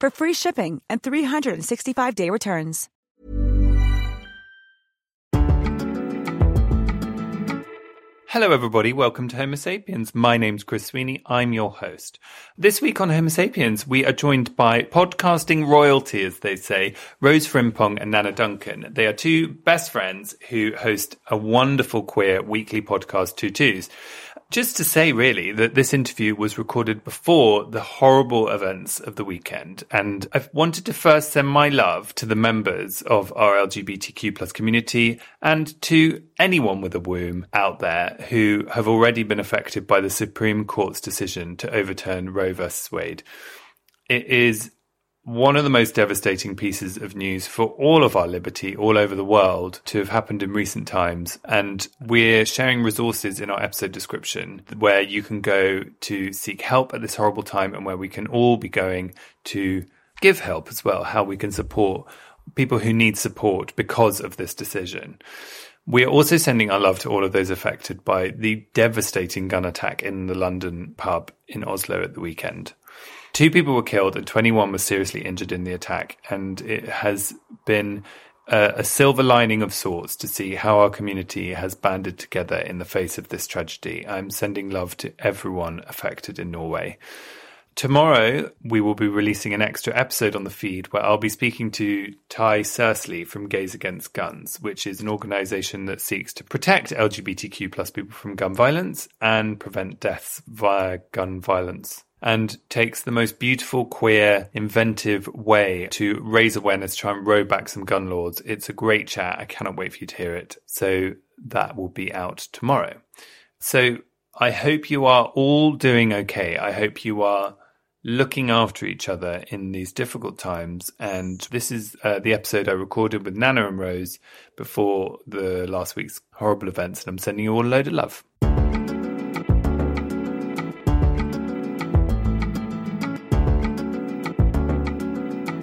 for free shipping and 365-day returns. Hello, everybody. Welcome to Homo Sapiens. My name's Chris Sweeney. I'm your host. This week on Homo Sapiens, we are joined by podcasting royalty, as they say, Rose Frimpong and Nana Duncan. They are two best friends who host a wonderful queer weekly podcast, Two Twos. Just to say, really, that this interview was recorded before the horrible events of the weekend. And I've wanted to first send my love to the members of our LGBTQ plus community and to anyone with a womb out there who have already been affected by the Supreme Court's decision to overturn Roe vs. Wade. It is one of the most devastating pieces of news for all of our liberty all over the world to have happened in recent times. And we're sharing resources in our episode description where you can go to seek help at this horrible time and where we can all be going to give help as well, how we can support people who need support because of this decision. We are also sending our love to all of those affected by the devastating gun attack in the London pub in Oslo at the weekend. Two people were killed and 21 were seriously injured in the attack. And it has been a, a, silver lining of sorts to see how our community has banded together in the face of this tragedy. I'm sending love to everyone affected in Norway. Tomorrow, we will be releasing an extra episode on the feed where I'll be speaking to Ty Searsley from Gays Against Guns, which is an organization that seeks to protect LGBTQ plus people from gun violence and prevent deaths via gun violence and takes the most beautiful, queer, inventive way to raise awareness, try and row back some gun laws. It's a great chat. I cannot wait for you to hear it. So that will be out tomorrow. So I hope you are all doing okay. I hope you are looking after each other in these difficult times. And this is uh, the episode I recorded with Nana and Rose before the last week's horrible events. And I'm sending you all a load of love.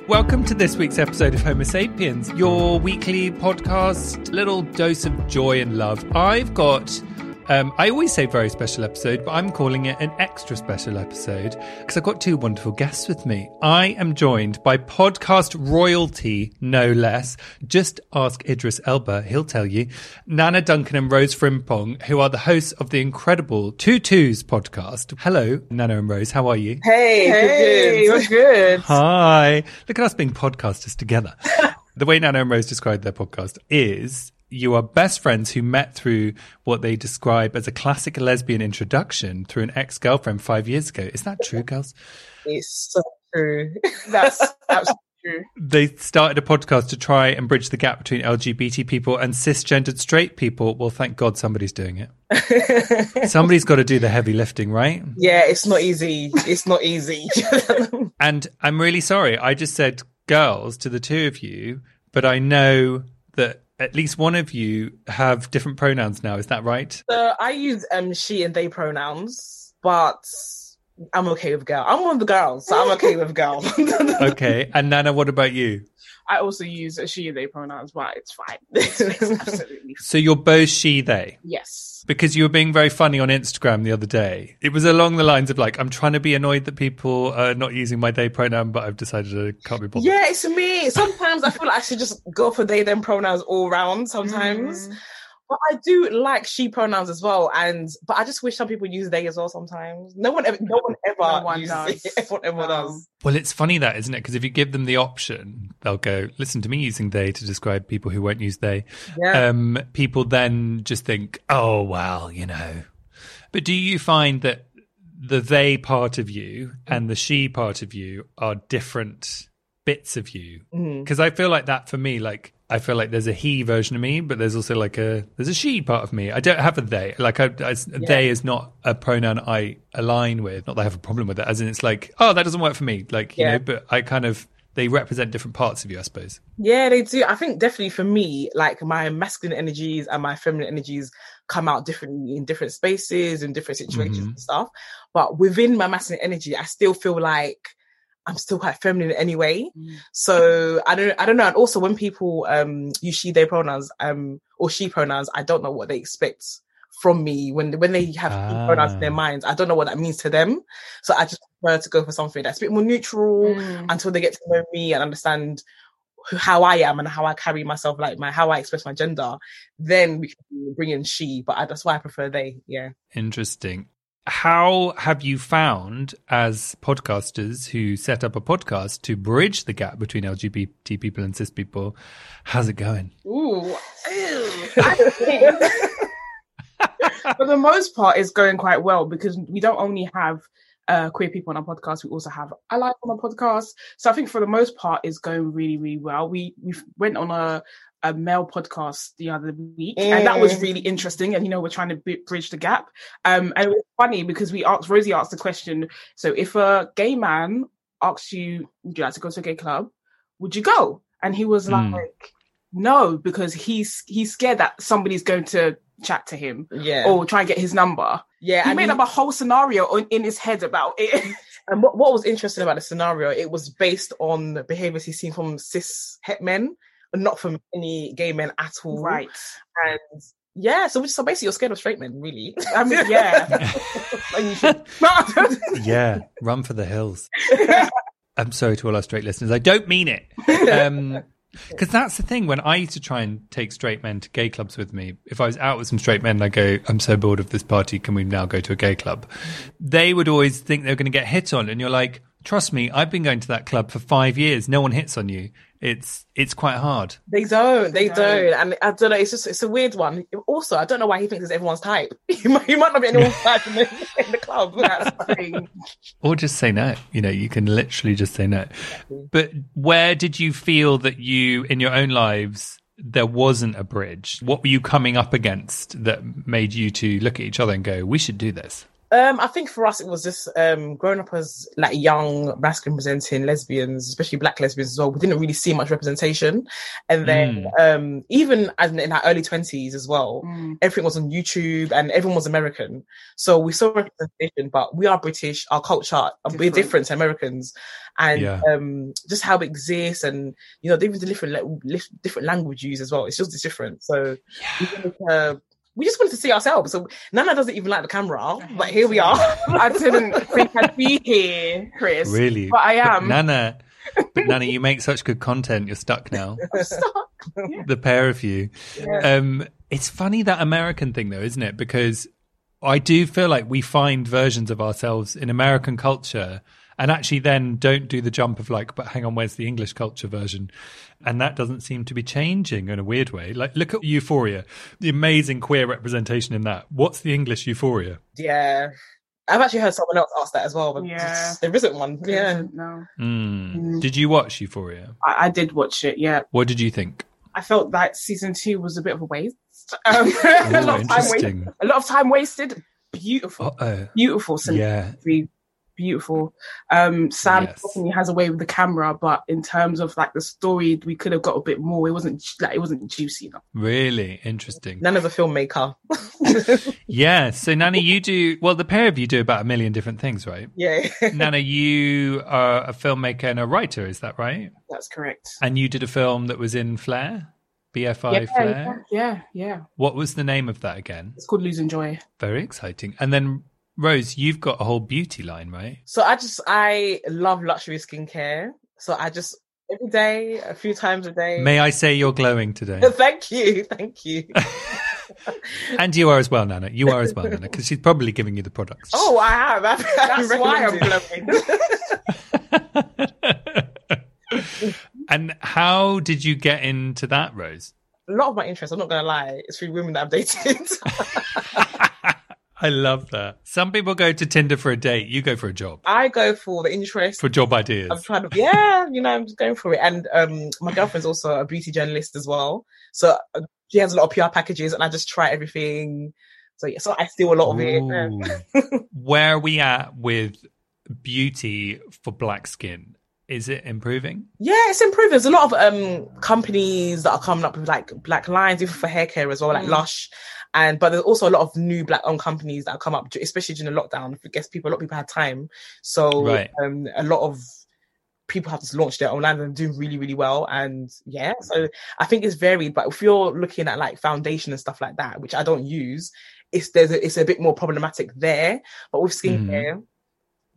Welcome to this week's episode of Homo Sapiens, your weekly podcast, little dose of joy and love. I've got um, I always say very special episode, but I'm calling it an extra special episode because I've got two wonderful guests with me. I am joined by podcast royalty, no less. Just ask Idris Elba, he'll tell you. Nana Duncan and Rose Frimpong, who are the hosts of the incredible Two Twos podcast. Hello, Nana and Rose, how are you? Hey, hey, you're good. Hi. Look at us being podcasters together. the way Nana and Rose described their podcast is you are best friends who met through what they describe as a classic lesbian introduction through an ex girlfriend five years ago. Is that true, girls? It's so true. That's absolutely true. They started a podcast to try and bridge the gap between LGBT people and cisgendered straight people. Well, thank God somebody's doing it. Somebody's got to do the heavy lifting, right? Yeah, it's not easy. It's not easy. and I'm really sorry. I just said girls to the two of you, but I know that at least one of you have different pronouns now. Is that right? So I use um she and they pronouns, but I'm okay with girl. I'm one of the girls, so I'm okay with girl. okay. And Nana, what about you? I also use a she they pronouns, but it's fine. It's, it's absolutely fine. So you're both she they? Yes. Because you were being very funny on Instagram the other day. It was along the lines of like, I'm trying to be annoyed that people are not using my they pronoun, but I've decided I can't be bothered. Yeah, it's me. Sometimes I feel like I should just go for they them pronouns all round sometimes. Mm. But I do like she pronouns as well, and but I just wish some people use they as well sometimes. No one ever, no one ever No one uses does. it. Everyone, everyone No. does. Well, it's funny that, isn't it? Because if you give them the option, they'll go, listen to me using they to describe people who won't use they. Yeah. Um, people then just think, oh, well, you know. But do you find that the they part of you and the she part of you are different bits of you? Because I feel like that for me, like, I feel like there's a he version of me, but there's also like a there's a she part of me. I don't have a they. Like, I, I, they is not a pronoun I align with. Not that I have a problem with it. As in, it's like, oh, that doesn't work for me. Like, you Yeah. know. But I kind of they represent different parts of you, I suppose. Yeah, they do. I think definitely for me, like my masculine energies and my feminine energies come out differently in different spaces and different situations Mhm. and stuff. But within my masculine energy, I still feel like I'm still quite feminine anyway. So I don't, I don't know. And also when people um use she they pronouns um or she pronouns, I don't know what they expect from me when when they have she pronouns in their Ah. minds. I don't know what that means to them. So I just prefer to go for something that's a bit more neutral Mm. until they get to know me and understand who, how I am and how I carry myself, like my how I express my gender. Then we can bring in she, but I, that's why I prefer they. Yeah. Interesting. How have you found, as podcasters who set up a podcast to bridge the gap between LGBT people and cis people? How's it going? Ooh. For the most part, it's going quite well because we don't only have uh, queer people on our podcast, we also have allies on our podcast. So I think for the most part, it's going really, really well. We we went on a a male podcast the other week, and that was Mm. really interesting. And you know, we're trying to bi- bridge the gap. Um, and it was funny because we asked Rosie asked the question. So if a gay man asks you, "Would you like to go to a gay club?" Would you go? And he was Mm. like, "No," because he's he's scared that somebody's going to chat to him Yeah. or try and get his number. yeah. He and made he- up a whole scenario on, in his head about it. And what, what was interesting about the scenario, it was based on behaviors he's seen from cis het men, and not from any gay men at all. right. And yeah, so so basically, you're scared of straight men, really. I mean, yeah. and you should. yeah, run for the hills. I'm sorry to all our straight listeners. I don't mean it. Um 'cause because that's the thing. When I used to try and take straight men to gay clubs with me, if I was out with some straight men, and I go, "I'm so bored of this party. Can we now go to a gay club?" They would always think they're going to get hit on, and you're like, "Trust me, I've been going to that club for five years. No one hits on you. It's it's quite hard." They don't. They They don't. don't. And I don't know. It's just it's a weird one. Also, I don't know why he thinks it's everyone's type. He might, he might not be anyone's type in the, in the club. That's the. Or just say no. You know, you can literally just say no. But where did you feel that you, in your own lives, there wasn't a bridge? What were you coming up against that made you to look at each other and go, we should do this? Um, I think for us it was just um growing up as like young masculine presenting lesbians, especially black lesbians as well. We didn't really see much representation, and then um even as in, in our early twenties as well, Mm. everything was on YouTube and everyone was American. So we saw representation, but we are British. Our culture, uh, we're Different. different to Americans, and Yeah. um just how it exists, and you know, even the different la- different language use as well. It's just it's different. So we wanted to. We just wanted to see ourselves. So Nana doesn't even like the camera, but here we are. I didn't think I'd be here, Chris. Really? But I am. Nana, but Nana, you make such good content. You're stuck now. Stuck. The pair of you. Um, it's funny that American thing, though, isn't it? Because I do feel like we find versions of ourselves in American culture and actually then don't do the jump of like, but hang on, where's the English culture version? And that doesn't seem to be changing in a weird way. Like, look at Euphoria, the amazing queer representation in that. What's the English Euphoria? yeah. I've actually heard someone else ask that as well, but Yeah. there isn't one. Yeah. No. Mm. Did you watch Euphoria? I, I did watch it, yeah. What did you think? I felt that season two was a bit of a waste. Um, a, lot of time wasted, interesting. a lot of time wasted. Beautiful, Uh oh. beautiful Yeah. Cinematography, beautiful. Um, Sam Yes. definitely has a way with the camera, but in terms of like the story, we could have got a bit more. It wasn't like it wasn't juicy enough. Really interesting. None of a filmmaker. Yeah. So, Nana, you do, well, the pair of you do about a million different things, right? yeah. Nana, you are a filmmaker and a writer, is that right? That's correct. And you did a film that was in Flare, BFI yeah, Flare. yeah, yeah. What was the name of that again? It's called Losing Joy. Very exciting. And then, Rose, you've got a whole beauty line, right? So I just I love luxury skincare. So I just every day, a few times a day. May I say you're glowing today? thank you, thank you. and you are as well, Nana. You are as well, Nana, because she's probably giving you the products. Oh, I have. I've, That's why I'm glowing. and how did you get into that, Rose? A lot of my interest, I'm not going to lie, it's through women that I've dated. I love that. Some people go to Tinder for a date. You go for a job. I go for the interest. For job ideas. I'm trying to, yeah, you know, I'm just going for it. And um, my girlfriend's also a beauty journalist as well. So uh, she has a lot of PR packages and I just try everything. So yeah, so I steal a lot of it. Where are we at with beauty for black skin? Is it improving? Yeah, it's improving. There's a lot of um companies that are coming up with like black lines, even for hair care as well, like Mm. Lush. And but there's also a lot of new black owned companies that come up, especially during the lockdown. I guess people, a lot of people had time, so Right. um, a lot of people have just launched their own lines and doing really, really well. And yeah, so I think it's varied. But if you're looking at like foundation and stuff like that, which I don't use, it's there's a, it's a bit more problematic there. But with skincare.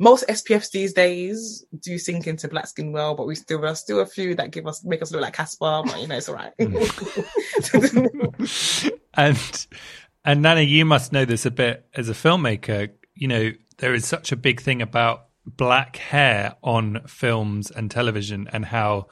Most SPFs these days do sink into black skin well, but we still there are still a few that give us make us look like Casper, but you know it's all right. and and Nana, you must know this a bit as a filmmaker. You know, there is such a big thing about black hair on films and television, and how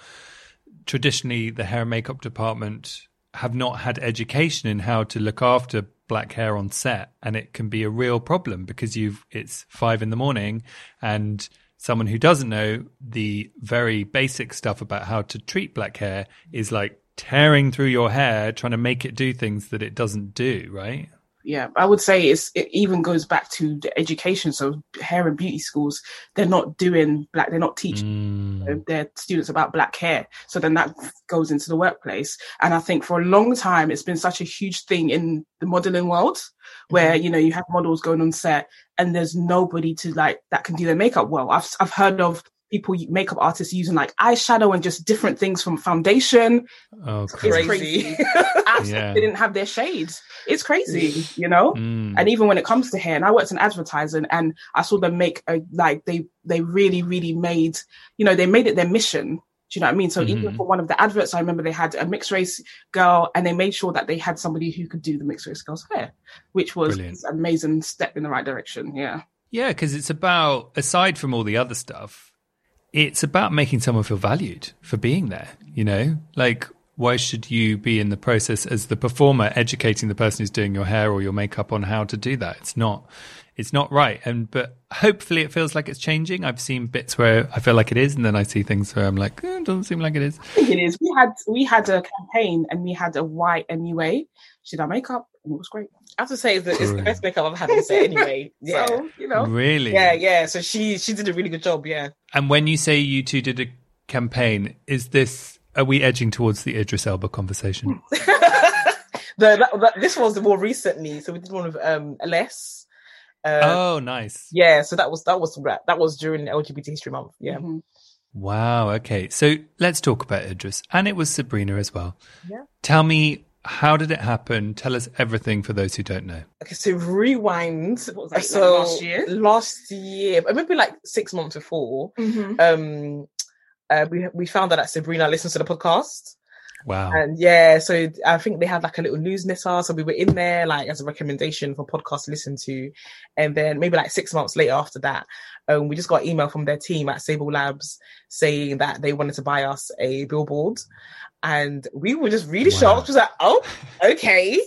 traditionally the hair and makeup department have not had education in how to look after black hair on set, and it can be a real problem because you've it's five in the morning and someone who doesn't know the very basic stuff about how to treat black hair is like tearing through your hair trying to make it do things that it doesn't do right yeah, I would say it's it even goes back to the education. So hair and beauty schools, they're not doing black, they're not teaching Mm. their students about black hair. So then that goes into the workplace. And I think for a long time, it's been such a huge thing in the modeling world where, you know, you have models going on set and there's nobody to like, that can do their makeup well. I've, I've heard of people, makeup artists using like eyeshadow and just different things from foundation. oh It's crazy. crazy. Absolutely Yeah. didn't have their shades. It's crazy, you know? Mm. and even when it comes to hair and i worked in advertising and i saw them make a like they they really really made you know they made it their mission do you know what i mean so even Mhm. for one of the adverts i remember they had a mixed race girl and they made sure that they had somebody who could do the mixed race girl's hair which was Brilliant. an amazing step in the right direction yeah Yeah, because it's about, aside from all the other stuff, it's about making someone feel valued for being there, you know? Like, why should you be in the process as the performer educating the person who's doing your hair or your makeup on how to do that? It's not. It's not right, and but hopefully it feels like it's changing. I've seen bits where I feel like it is, and then I see things where I'm like, eh, it doesn't seem like it is. i think it is we had we had a campaign and we had a white MUA she did our makeup and it was great I have to say it's the, it's the best makeup I've had on set anyway. Yeah. so you know Really? yeah, yeah. So she she did a really good job. Yeah. And when you say you two did a campaign, is this are we edging towards the Idris Elba conversation? the that, that, this was the more recently. So we did one of um LS. Uh, oh, nice. Yeah. So that was that was that was during LGBT History Month. Yeah. Mhm. Wow. Okay. So let's talk about Idris. And it was Sabrina as well. Yeah. Tell me, how did it happen? Tell us everything for those who don't know. Okay. So rewind. What was that, like so last year? Last year, maybe like six months before. Mhm. Um, uh, we we found out that Sabrina listens to the podcast. Wow. And yeah, so I think they had like a little newsletter. So we were in there like as a recommendation for podcasts to listen to. And then maybe like six months later after that, um, we just got an email from their team at Sable Labs saying that they wanted to buy us a billboard. And we were just really Wow. shocked. We was like, oh, okay.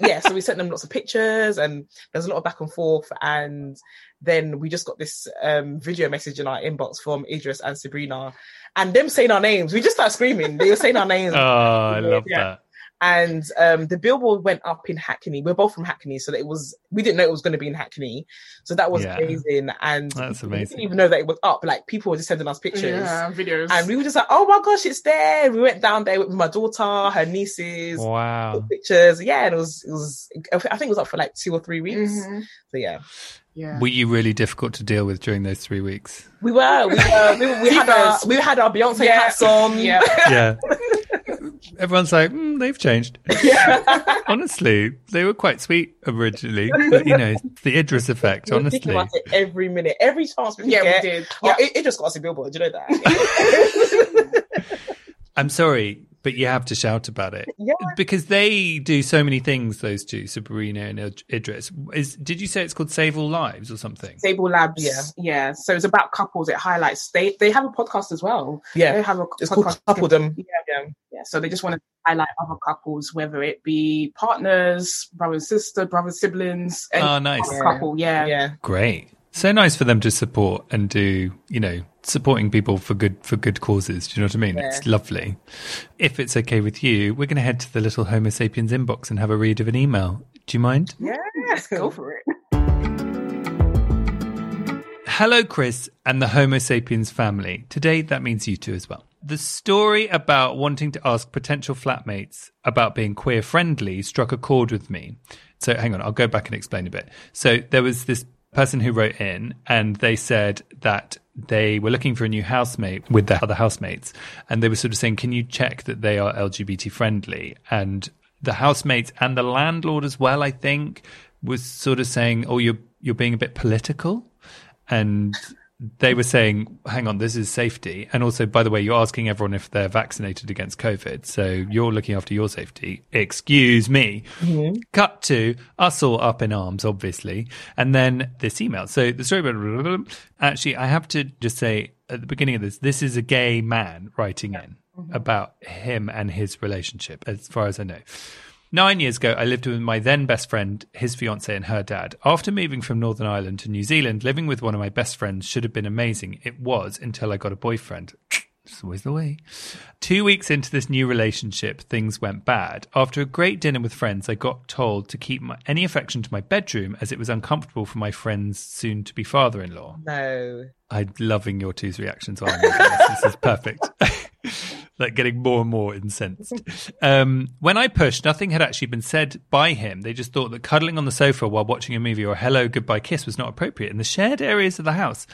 yeah, so we sent them lots of pictures and there's a lot of back and forth. And then we just got this um, video message in our inbox from Idris and Sabrina and them saying our names. We just started screaming. They were saying our names. Oh, I love Yeah. that. And um, the billboard went up in Hackney. We're both from Hackney, so that it was we didn't know it was going to be in Hackney, so that was Yeah. amazing. And That's we amazing. didn't even know that it was up. Like people were just sending us pictures, yeah videos and we were just like, "Oh my gosh, it's there!" We went down there with my daughter, her nieces, Wow. pictures. Yeah, and it was it was. I think it was up for like two or three weeks. Mhm. So yeah, yeah Were you really difficult to deal with during those three weeks? we were we were we, we had our we had our Beyonce Yeah. hats on. yeah Yeah. Everyone's like, mm, they've changed. honestly, they were quite sweet originally, but you know, the Idris effect. We were Honestly, about it every minute, every chance we could yeah get. we did Oh, it, it just got us a billboard. Do you know that? I'm sorry. But you have to shout about it. Yeah. Because they do so many things, those two, Sabrina and Id- Idris. Is Did you say it's called Save All Lives or something? Sable Labs. Yeah. yeah. So it's about couples. It highlights. They they have a podcast as well. Yeah. They have a It's called podcast. Coupledom. Yeah. Yeah. Yeah. So they just want to highlight other couples, whether it be partners, brother and sister, brother siblings, Oh, nice. other couple. Yeah. Yeah. Great. So nice for them to support and do, you know, supporting people for good for good causes. Do you know what I mean? It's lovely. If it's okay with you, we're going to head to the little Homo sapiens inbox and have a read of an email. Do you mind? Yeah. Go for it. Hello, Chris and the Homo sapiens family. Today, that means you two as well. The story about wanting to ask potential flatmates about being queer friendly struck a chord with me. So, hang on, I'll go back and explain a bit. So, there was this person who wrote in and they said that they were looking for a new housemate with their other housemates. And they were sort of saying, Can you check that they are LGBT friendly? And the housemates and the landlord as well, I think, was sort of saying, Oh, you're, you're being a bit political and they were saying, "Hang on, this is safety." And also, by the way, you're asking everyone if they're vaccinated against COVID, so you're looking after your safety. Excuse me. Mm-hmm. Cut to us all up in arms, obviously, and then this email. So the story about actually, I have to just say at the beginning of this, this is a gay man writing in mm-hmm. about him and his relationship, as far as I know. Nine years ago, I lived with my then best friend, his fiance, and her dad. After moving from Northern Ireland to New Zealand, living with one of my best friends should have been amazing. It was until I got a boyfriend. It's always the way. Two weeks into this new relationship, things went bad. After a great dinner with friends, I got told to keep my, any affection to my bedroom as it was uncomfortable for my friend's soon to be father in law. No. I'm loving your two's reactions while I'm this. This is perfect. like getting more and more incensed. Um, when I pushed, nothing had actually been said by him. They just thought that cuddling on the sofa while watching a movie or a hello, goodbye kiss was not appropriate in the shared areas of the house.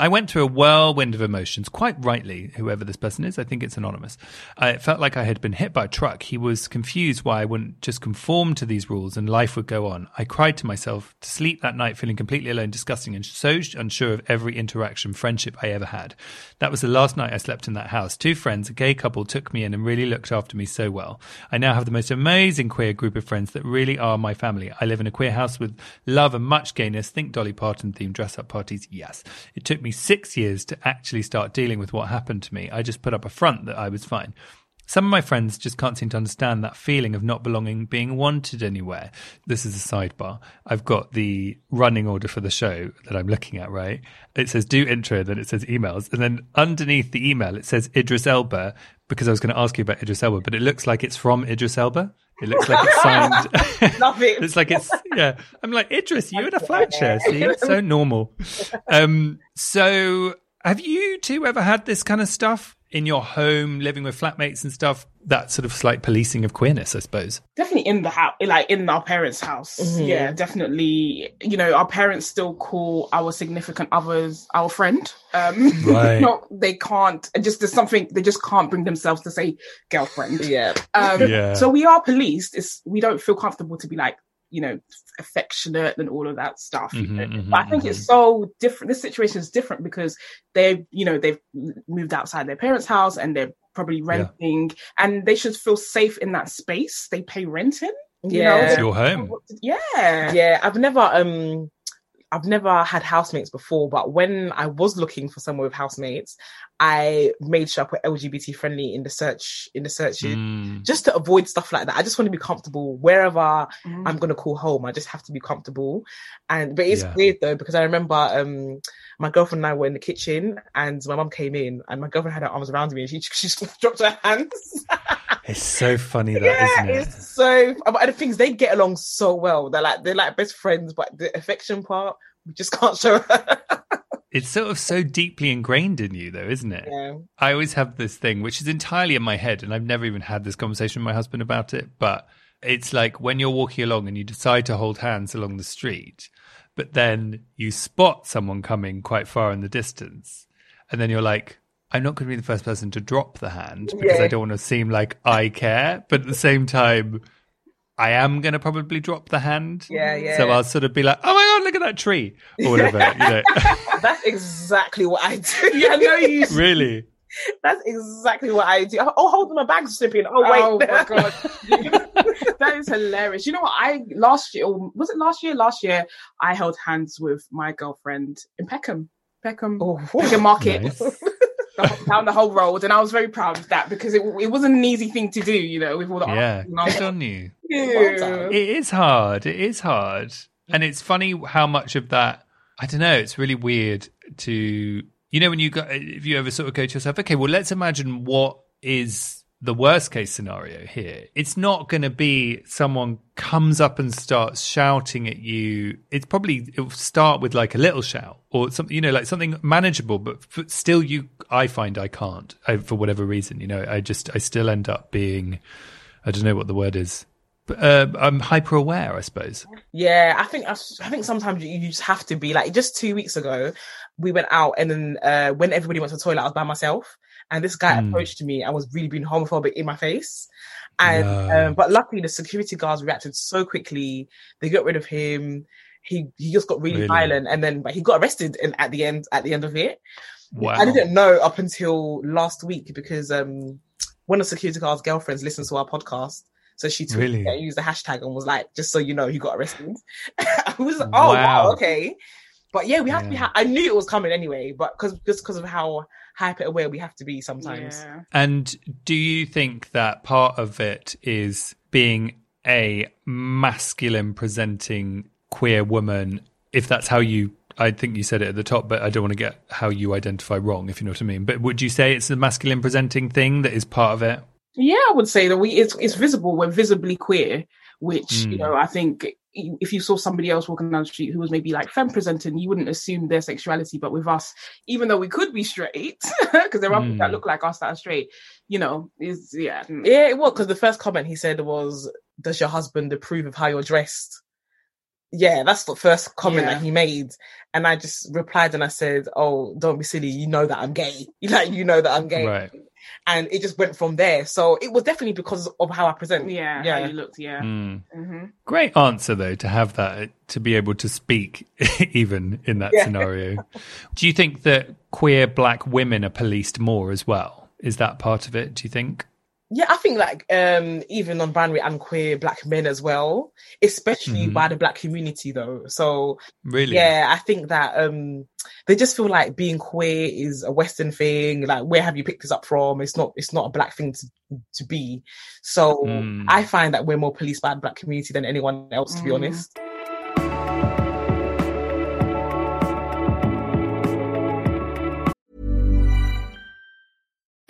I went through a whirlwind of emotions, quite rightly, whoever this person is. I think it's anonymous. Uh, I felt like I had been hit by a truck. He was confused why I wouldn't just conform to these rules and life would go on. I cried to myself to sleep that night, feeling completely alone, disgusting, and so unsure of every interaction, friendship I ever had. That was the last night I slept in that house. Two friends, a gay couple, took me in and really looked after me so well. I now have the most amazing queer group of friends that really are my family. I live in a queer house with love and much gayness. Think Dolly Parton themed dress up parties. Yes. It took me six years to actually start dealing with what happened to me. I just put up a front that I was fine. Some of my friends just can't seem to understand that feeling of not belonging, being wanted anywhere. This is a sidebar. I've got the running order for the show that I'm looking at, right? It says do intro, then it says emails. And then underneath the email, it says Idris Elba, because I was going to ask you about Idris Elba, but it looks like it's from Idris Elba. It looks like it's signed. Love it. it's like it's, yeah. I'm like, Idris, you in a flat chair. See, it's so normal. Um, so have you two ever had this kind of stuff in your home, living with flatmates and stuff? That sort of slight policing of queerness, I suppose. Definitely in the house, like in our parents' house. Mhm. Yeah, definitely. You know, our parents still call our significant others our friend. Um, Right. not, they can't. Just there's something they just can't bring themselves to say girlfriend. Yeah. Um, Yeah. So we are policed. It's we don't feel comfortable to be like you know affectionate and all of that stuff. you Mhm, know. mhm, but I think it's so different. This situation is different because they've you know they've moved outside their parents' house and they're probably renting, and they should feel safe in that space. They pay rent in. You know, Yeah. It's your home. yeah. Yeah, I've never um I've never had housemates before, but when I was looking for someone with housemates, I made sure I put LGBT friendly in the search in the search Mm. just to avoid stuff like that. I just want to be comfortable wherever Mm. I'm gonna call home. I just have to be comfortable. And but it's Yeah. weird though because I remember um my girlfriend and I were in the kitchen and my mum came in and my girlfriend had her arms around me and she she just dropped her hands. It's so funny that, yeah, not it? it's so. But the things they get along so well. They're like they're like best friends, but the affection part we just can't show her. It's sort of so deeply ingrained in you, though, isn't it? yeah. I always have this thing, which is entirely in my head, and I've never even had this conversation with my husband about it. But it's like when you're walking along and you decide to hold hands along the street, but then you spot someone coming quite far in the distance, and then you're like, I'm not going to be the first person to drop the hand because Yeah. I don't want to seem like I care. But at the same time, I am going to probably drop the hand. Yeah, yeah. So I'll sort of be like, oh my God, look at that tree or whatever, you know. That's exactly what I do. Yeah, I know you. really? That's exactly what I do. Oh, hold on, my bag's slipping. Oh wait. Oh my god, that is hilarious. You know what? I last year, or was it last year? Last year, I held hands with my girlfriend in Peckham, Peckham, Oh, Peckham Market. Nice. Down the whole road, and I was very proud of that because it, it wasn't an easy thing to do, you know, with all the Yeah, I was good on you. Well. It is hard. It is hard. And it's funny how much of that, I don't know, it's really weird to, you know, when you go, if you ever sort of go to yourself, okay, well, let's imagine what is the worst case scenario here. It's not going to be someone comes up and starts shouting at you. It's probably, it'll start with like a little shout or something, you know, like something manageable, but still you, I find I can't I, for whatever reason, you know, I just, I still end up being, I don't know what the word is. But, uh, I'm hyper aware, I suppose. Yeah, I think I, I think sometimes you, you just have to be like. Just two weeks ago, we went out, and then uh, when everybody went to the toilet, I was by myself, and this guy Mm. approached me and was really being homophobic in my face. And um, but luckily, the security guards reacted so quickly. They got rid of him. He he just got really, Really? violent, and then but he got arrested. And at the end, at the end of it, Wow. I didn't know up until last week because um one of security guard's girlfriends listened to our podcast. So she tweeted Really? and used the hashtag and was like, just so you know, he got arrested. I was like, oh wow. Wow. okay. But yeah, we have to be. Ha- I knew it was coming anyway, but because just because of how hyper aware we have to be sometimes. yeah. And do you think that part of it is being a masculine presenting queer woman, if that's how you I think you said it at the top, but I don't want to get how you identify wrong, if you know what I mean. But would you say it's a masculine presenting thing that is part of it? Yeah, I would say that we it's it's visible. We're visibly queer, which you Mm. know I think if you saw somebody else walking down the street who was maybe like femme presenting, you wouldn't assume their sexuality. But with us, even though we could be straight, because there are people that Mm. look like us that are straight, you know, is yeah, mm. Yeah, it was because the first comment he said was, "Does your husband approve of how you're dressed?" Yeah, that's the first comment Yeah. that he made, and I just replied and I said, "Oh, don't be silly. You know that I'm gay. Like you know that I'm gay." Right. And it just went from there. So it was definitely because of how I present. yeah, yeah. how you looked, yeah. Mm. hmm Great answer, though, to have that, to be able to speak even in that Yeah. scenario. Do you think that queer black women are policed more as well? Is that part of it, do you think? Yeah, I think like um even non-binary and queer black men as well, especially Mhm. by the black community though. So Really? yeah, I think that um they just feel like being queer is a Western thing. Like, where have you picked this up from? It's not. It's not a black thing to to be. So Mm. I find that we're more policed by the black community than anyone else, to be Mm. honest.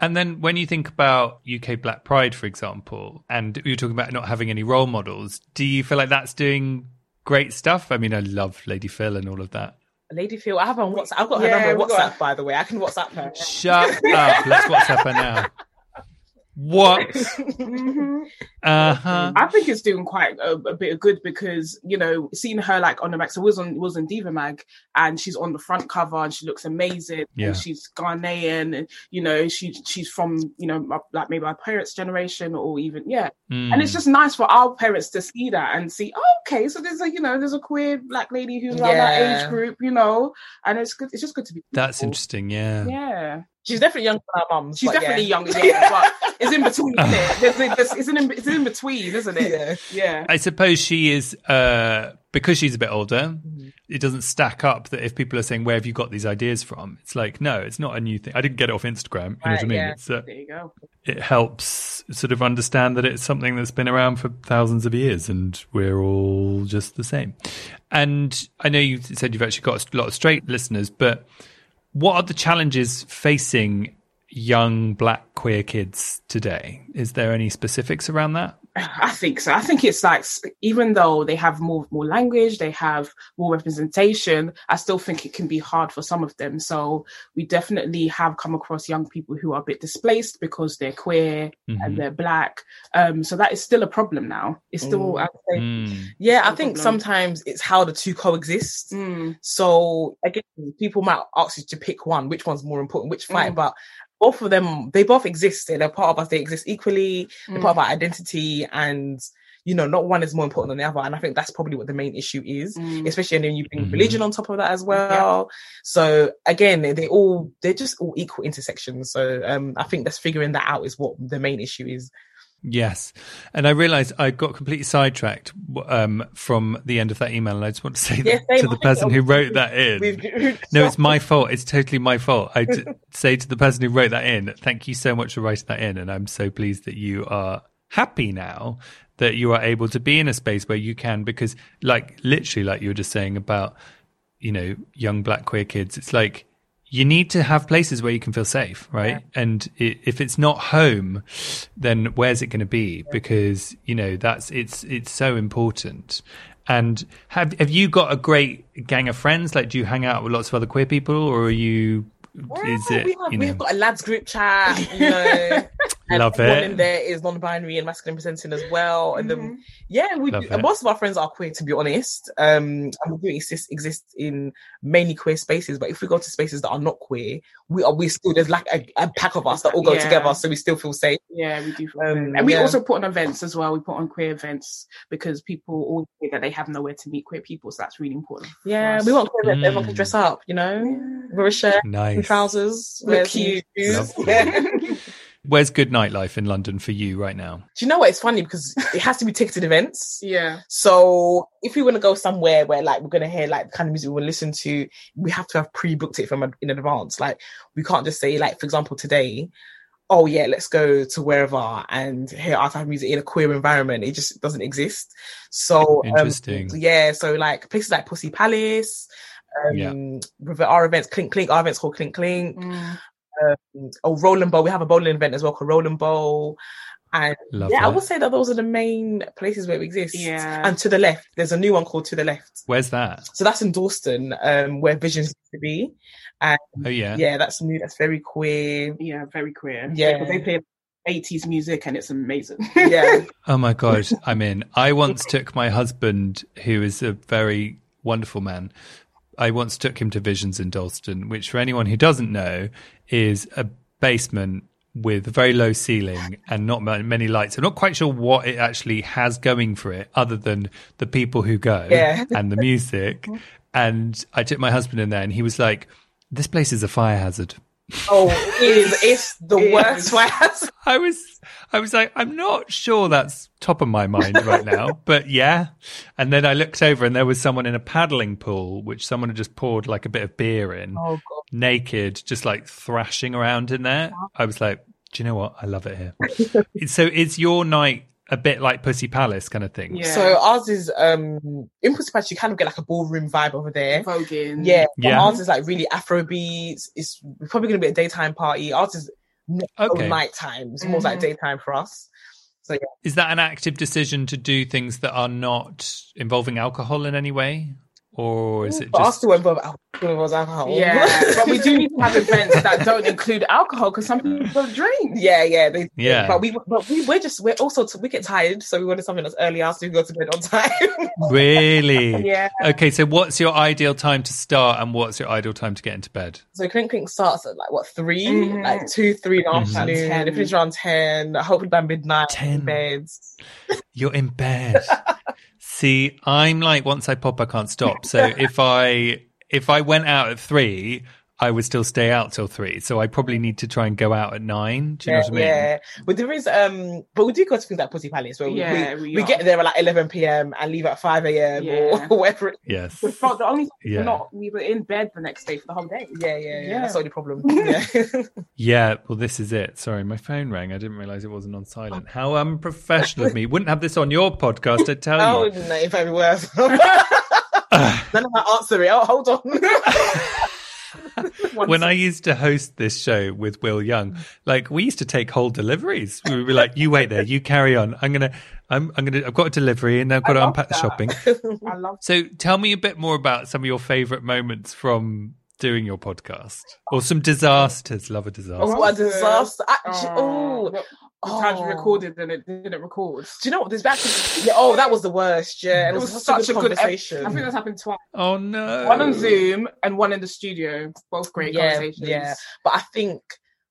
And then when you think about UK Black Pride, for example, and you're talking about not having any role models, do you feel like that's doing great stuff? I mean, I love Lady Phyll and all of that. Lady Phyll, I have her on WhatsApp. I've got her Yeah, number on we got- WhatsApp, by the way. I can WhatsApp her. Shut up. Let's WhatsApp her now. What? hmm Uh huh. I think it's doing quite a, a bit of good because you know seeing her like on the back. So was on was on Diva Mag and she's on the front cover and she looks amazing. Yeah. And she's Ghanaian and you know she she's from you know my, like maybe my parents' generation or even yeah. Hmm. And it's just nice for our parents to see that and see oh, okay so there's a you know there's a queer black lady who's around that age group you know and it's good it's just good to be That's people. interesting. Yeah. yeah She's definitely younger than our mums. She's definitely yeah. younger, yeah, but it's in between, isn't it? There's, there's, it's, in, it's in between, isn't it? Yeah. Yeah. I suppose she is uh, because she's a bit older. Mm-hmm. It doesn't stack up that if people are saying where have you got these ideas from, it's like no, it's not a new thing. I didn't get it off Instagram. You know what I mean? yeah. It's uh, There you go. it helps sort of understand that it's something that's been around for thousands of years and we're all just the same. And I know you said you've actually got a lot of straight listeners, but what are the challenges facing young black queer kids today? Is there any specifics around that? I think so. I think it's like even though they have more more language, they have more representation. I still think it can be hard for some of them. So we definitely have come across young people who are a bit displaced because they're queer Mhm. and they're black. Um, so that is still a problem now. It's still, Mm. I would say, Mm. Yeah, I think problem. sometimes it's how the two coexist. Mm, So again, people might ask you to pick one, which one's more important, which fight, Mm. but both of them, they both exist. They're part of us. They exist equally. They're mm, part of our identity, and you know, not one is more important than the other. And I think that's probably what the main issue is, mm. especially when you bring Mhm. religion on top of that as well. So again, they, they all they're just all equal intersections. So um, I think that's figuring that out is what the main issue is. Yes. And I realized I got completely sidetracked um, from the end of that email. And I just want to say to the person who wrote that in. No, it's my fault. It's totally my fault. I d- say to the person who wrote that in, thank you so much for writing that in. And I'm so pleased that you are happy now that you are able to be in a space where you can, because like literally, like you were just saying about, you know, young black queer kids, it's like, you need to have places where you can feel safe, right? And i if it's not home, then where's it going to be? Because you know that's it's it's so important. And have have you got a great gang of friends? Like, do you hang out with lots of other queer people, or are you? is it? we have, you we've got a lads group chat, you know. and Love everyone it. in there is non-binary and masculine presenting as well. And Mhm. then, yeah, we do, most of our friends are queer, to be honest. Um, and we do exist, exist in mainly queer spaces. But if we go to spaces that are not queer, we are we still there's like a, a pack of us that all go Yeah. together, so we still feel safe. Yeah, we do. Um, and we yeah. also put on events as well. We put on queer events because people always say that they have nowhere to meet queer people. So that's really important. Yeah, us. we want queer events. Everyone Mm. can dress up, you know. Yeah. Wear a shirt, nice. trousers, Look wear some cute. shoes. Lovely. Yeah. Where's good nightlife in London for you right now? Do you know what? It's funny because it has to be ticketed events. yeah. So if we want to go somewhere where like we're gonna hear like the kind of music we want to listen to, we have to have pre-booked it from in advance. Like we can't just say like, for example, today, oh yeah, let's go to wherever and hear our type of music in a queer environment. It just doesn't exist. So um, Interesting. yeah, so like places like Pussy Palace, um, Yeah. with our events, Clink Clink, our events called Clink Clink. Mm. Oh, Rolling Bowl. We have a bowling event as well called Rolling Bowl. And Love yeah, I would say that those are the main places where it exists. Yeah. And to the left, there's a new one called To the Left. Where's that? So that's in Dalston, um, where Visions used to be. And Oh yeah. yeah, that's new. That's very queer. Yeah, very queer. Yeah. Because they play 80s music and it's amazing. Yeah. Oh my god, I'm in. I once took my husband, who is a very wonderful man. I once took him to Visions in Dalston, which, for anyone who doesn't know, is a basement with a very low ceiling and not many lights. I'm not quite sure what it actually has going for it, other than the people who go Yeah. and the music. And I took my husband in there, and he was like, "This place is a fire hazard." Oh, it is. It's the It worst is. I was I was like, I'm not sure that's top of my mind right now, but yeah. And then I looked over and there was someone in a paddling pool, which someone had just poured like a bit of beer in, Oh god. naked, just like thrashing around in there. I was like, do you know what? I love it here. so is your night a bit like Pussy Palace kind of thing? Yeah. So ours is um in Pussy Palace you kind of get like a ballroom vibe over there. Voguing. Yeah, Yeah. Ours is like really Afro beats. It's probably gonna be a daytime party. Ours is not Okay. nighttime. It's more like Mhm. daytime for us. So yeah. Is that an active decision to do things that are not involving alcohol in any way? Or is it But just still involve alcohol. involves alcohol. Yeah, but we do need to have events that don't include alcohol because some people drink. Yeah, yeah, they, Yeah. But we, but we, we're just, we're also, we get tired, so we wanted something that's early hours so we go to bed on time. really? Yeah. Okay, so what's your ideal time to start and what's your ideal time to get into bed? so Clink Clink starts at like what 3 Mhm. like two, three in the Mhm. afternoon. Ten. It finishes around ten. Hopefully by midnight. 10. Beds. You're in bed. See, I'm like once I pop, I can't stop. So if I if I went out at three, I would still stay out till three. So I probably need to try and go out at nine. Do you yeah, know what I mean? Yeah, but there is um, but we do go to things like Pussy Palace where we, Yeah, we, we we get there at like eleven p.m. and leave at five a.m. Yeah. or whatever. It, Yes. The, the only Yeah. we're not we were in bed the next day for the whole day. yeah, yeah, yeah, Yeah. That's the only problem. Yeah. Yeah. Well, this is it. Sorry, my phone rang. I didn't realize it wasn't on silent. How unprofessional of me. Wouldn't have this on your podcast, I tell oh you. no, if I worse. None of my answer it. Oh, hold on. when I used to host this show with Will Young, mm. like we used to take whole deliveries. We would be like, "You wait there, you carry on. I'm gonna, I'm, I'm gonna, I've got a delivery and I've got I to love unpack the shopping." I love So, tell me a bit more about some of your favorite moments from doing your podcast, or oh. some disasters. Love a disaster. Oh, what a disaster! Actually, Oh, oh, the the times we recorded and it didn't record. Do you know what? There's actually, yeah, oh, that was the worst. Yeah, and It was such a good ep- conversation. I think that's happened twice. Oh no! One on Zoom and one in the studio. Both great Yeah, conversations. yeah. but I think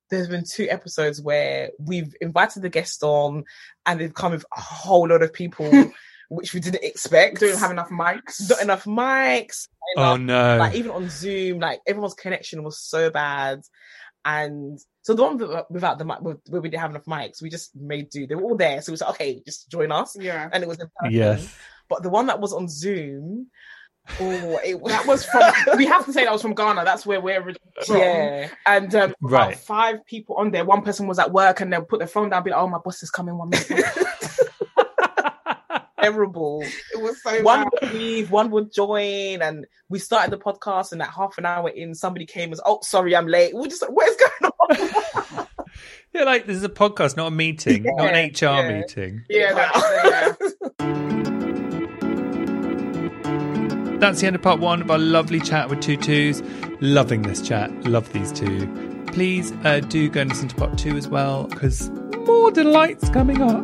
there's been two episodes where we've invited the guest on and they've come with a whole lot of people which we didn't expect. Don't have enough mics. Not enough mics. Oh no! Like even on Zoom, like everyone's connection was so bad. And so the one without the mic, where we didn't have enough mics, we just made do. They were all there, so we was like, okay, just join us. Yeah. And it was in yes. But the one that was on Zoom, oh, it That was from. we have to say that was from Ghana. That's where we're from. yeah. And um, Right. about five people on there. One person was at work and they'll put their phone down, be like, "Oh, my boss is coming one minute." terrible. it was so One bad. would leave, one would join, and we started the podcast, and at half an hour in, somebody came and was, "Oh, sorry, I'm late." We're just like, "What is going on?" Yeah, like this is a podcast, not a meeting, not an HR yeah. meeting. Yeah, that's, yeah. That's the end of part one of our lovely chat with Tutus. Loving this chat. Love these two. Please uh, do go and listen to part two as well, because more delights coming up.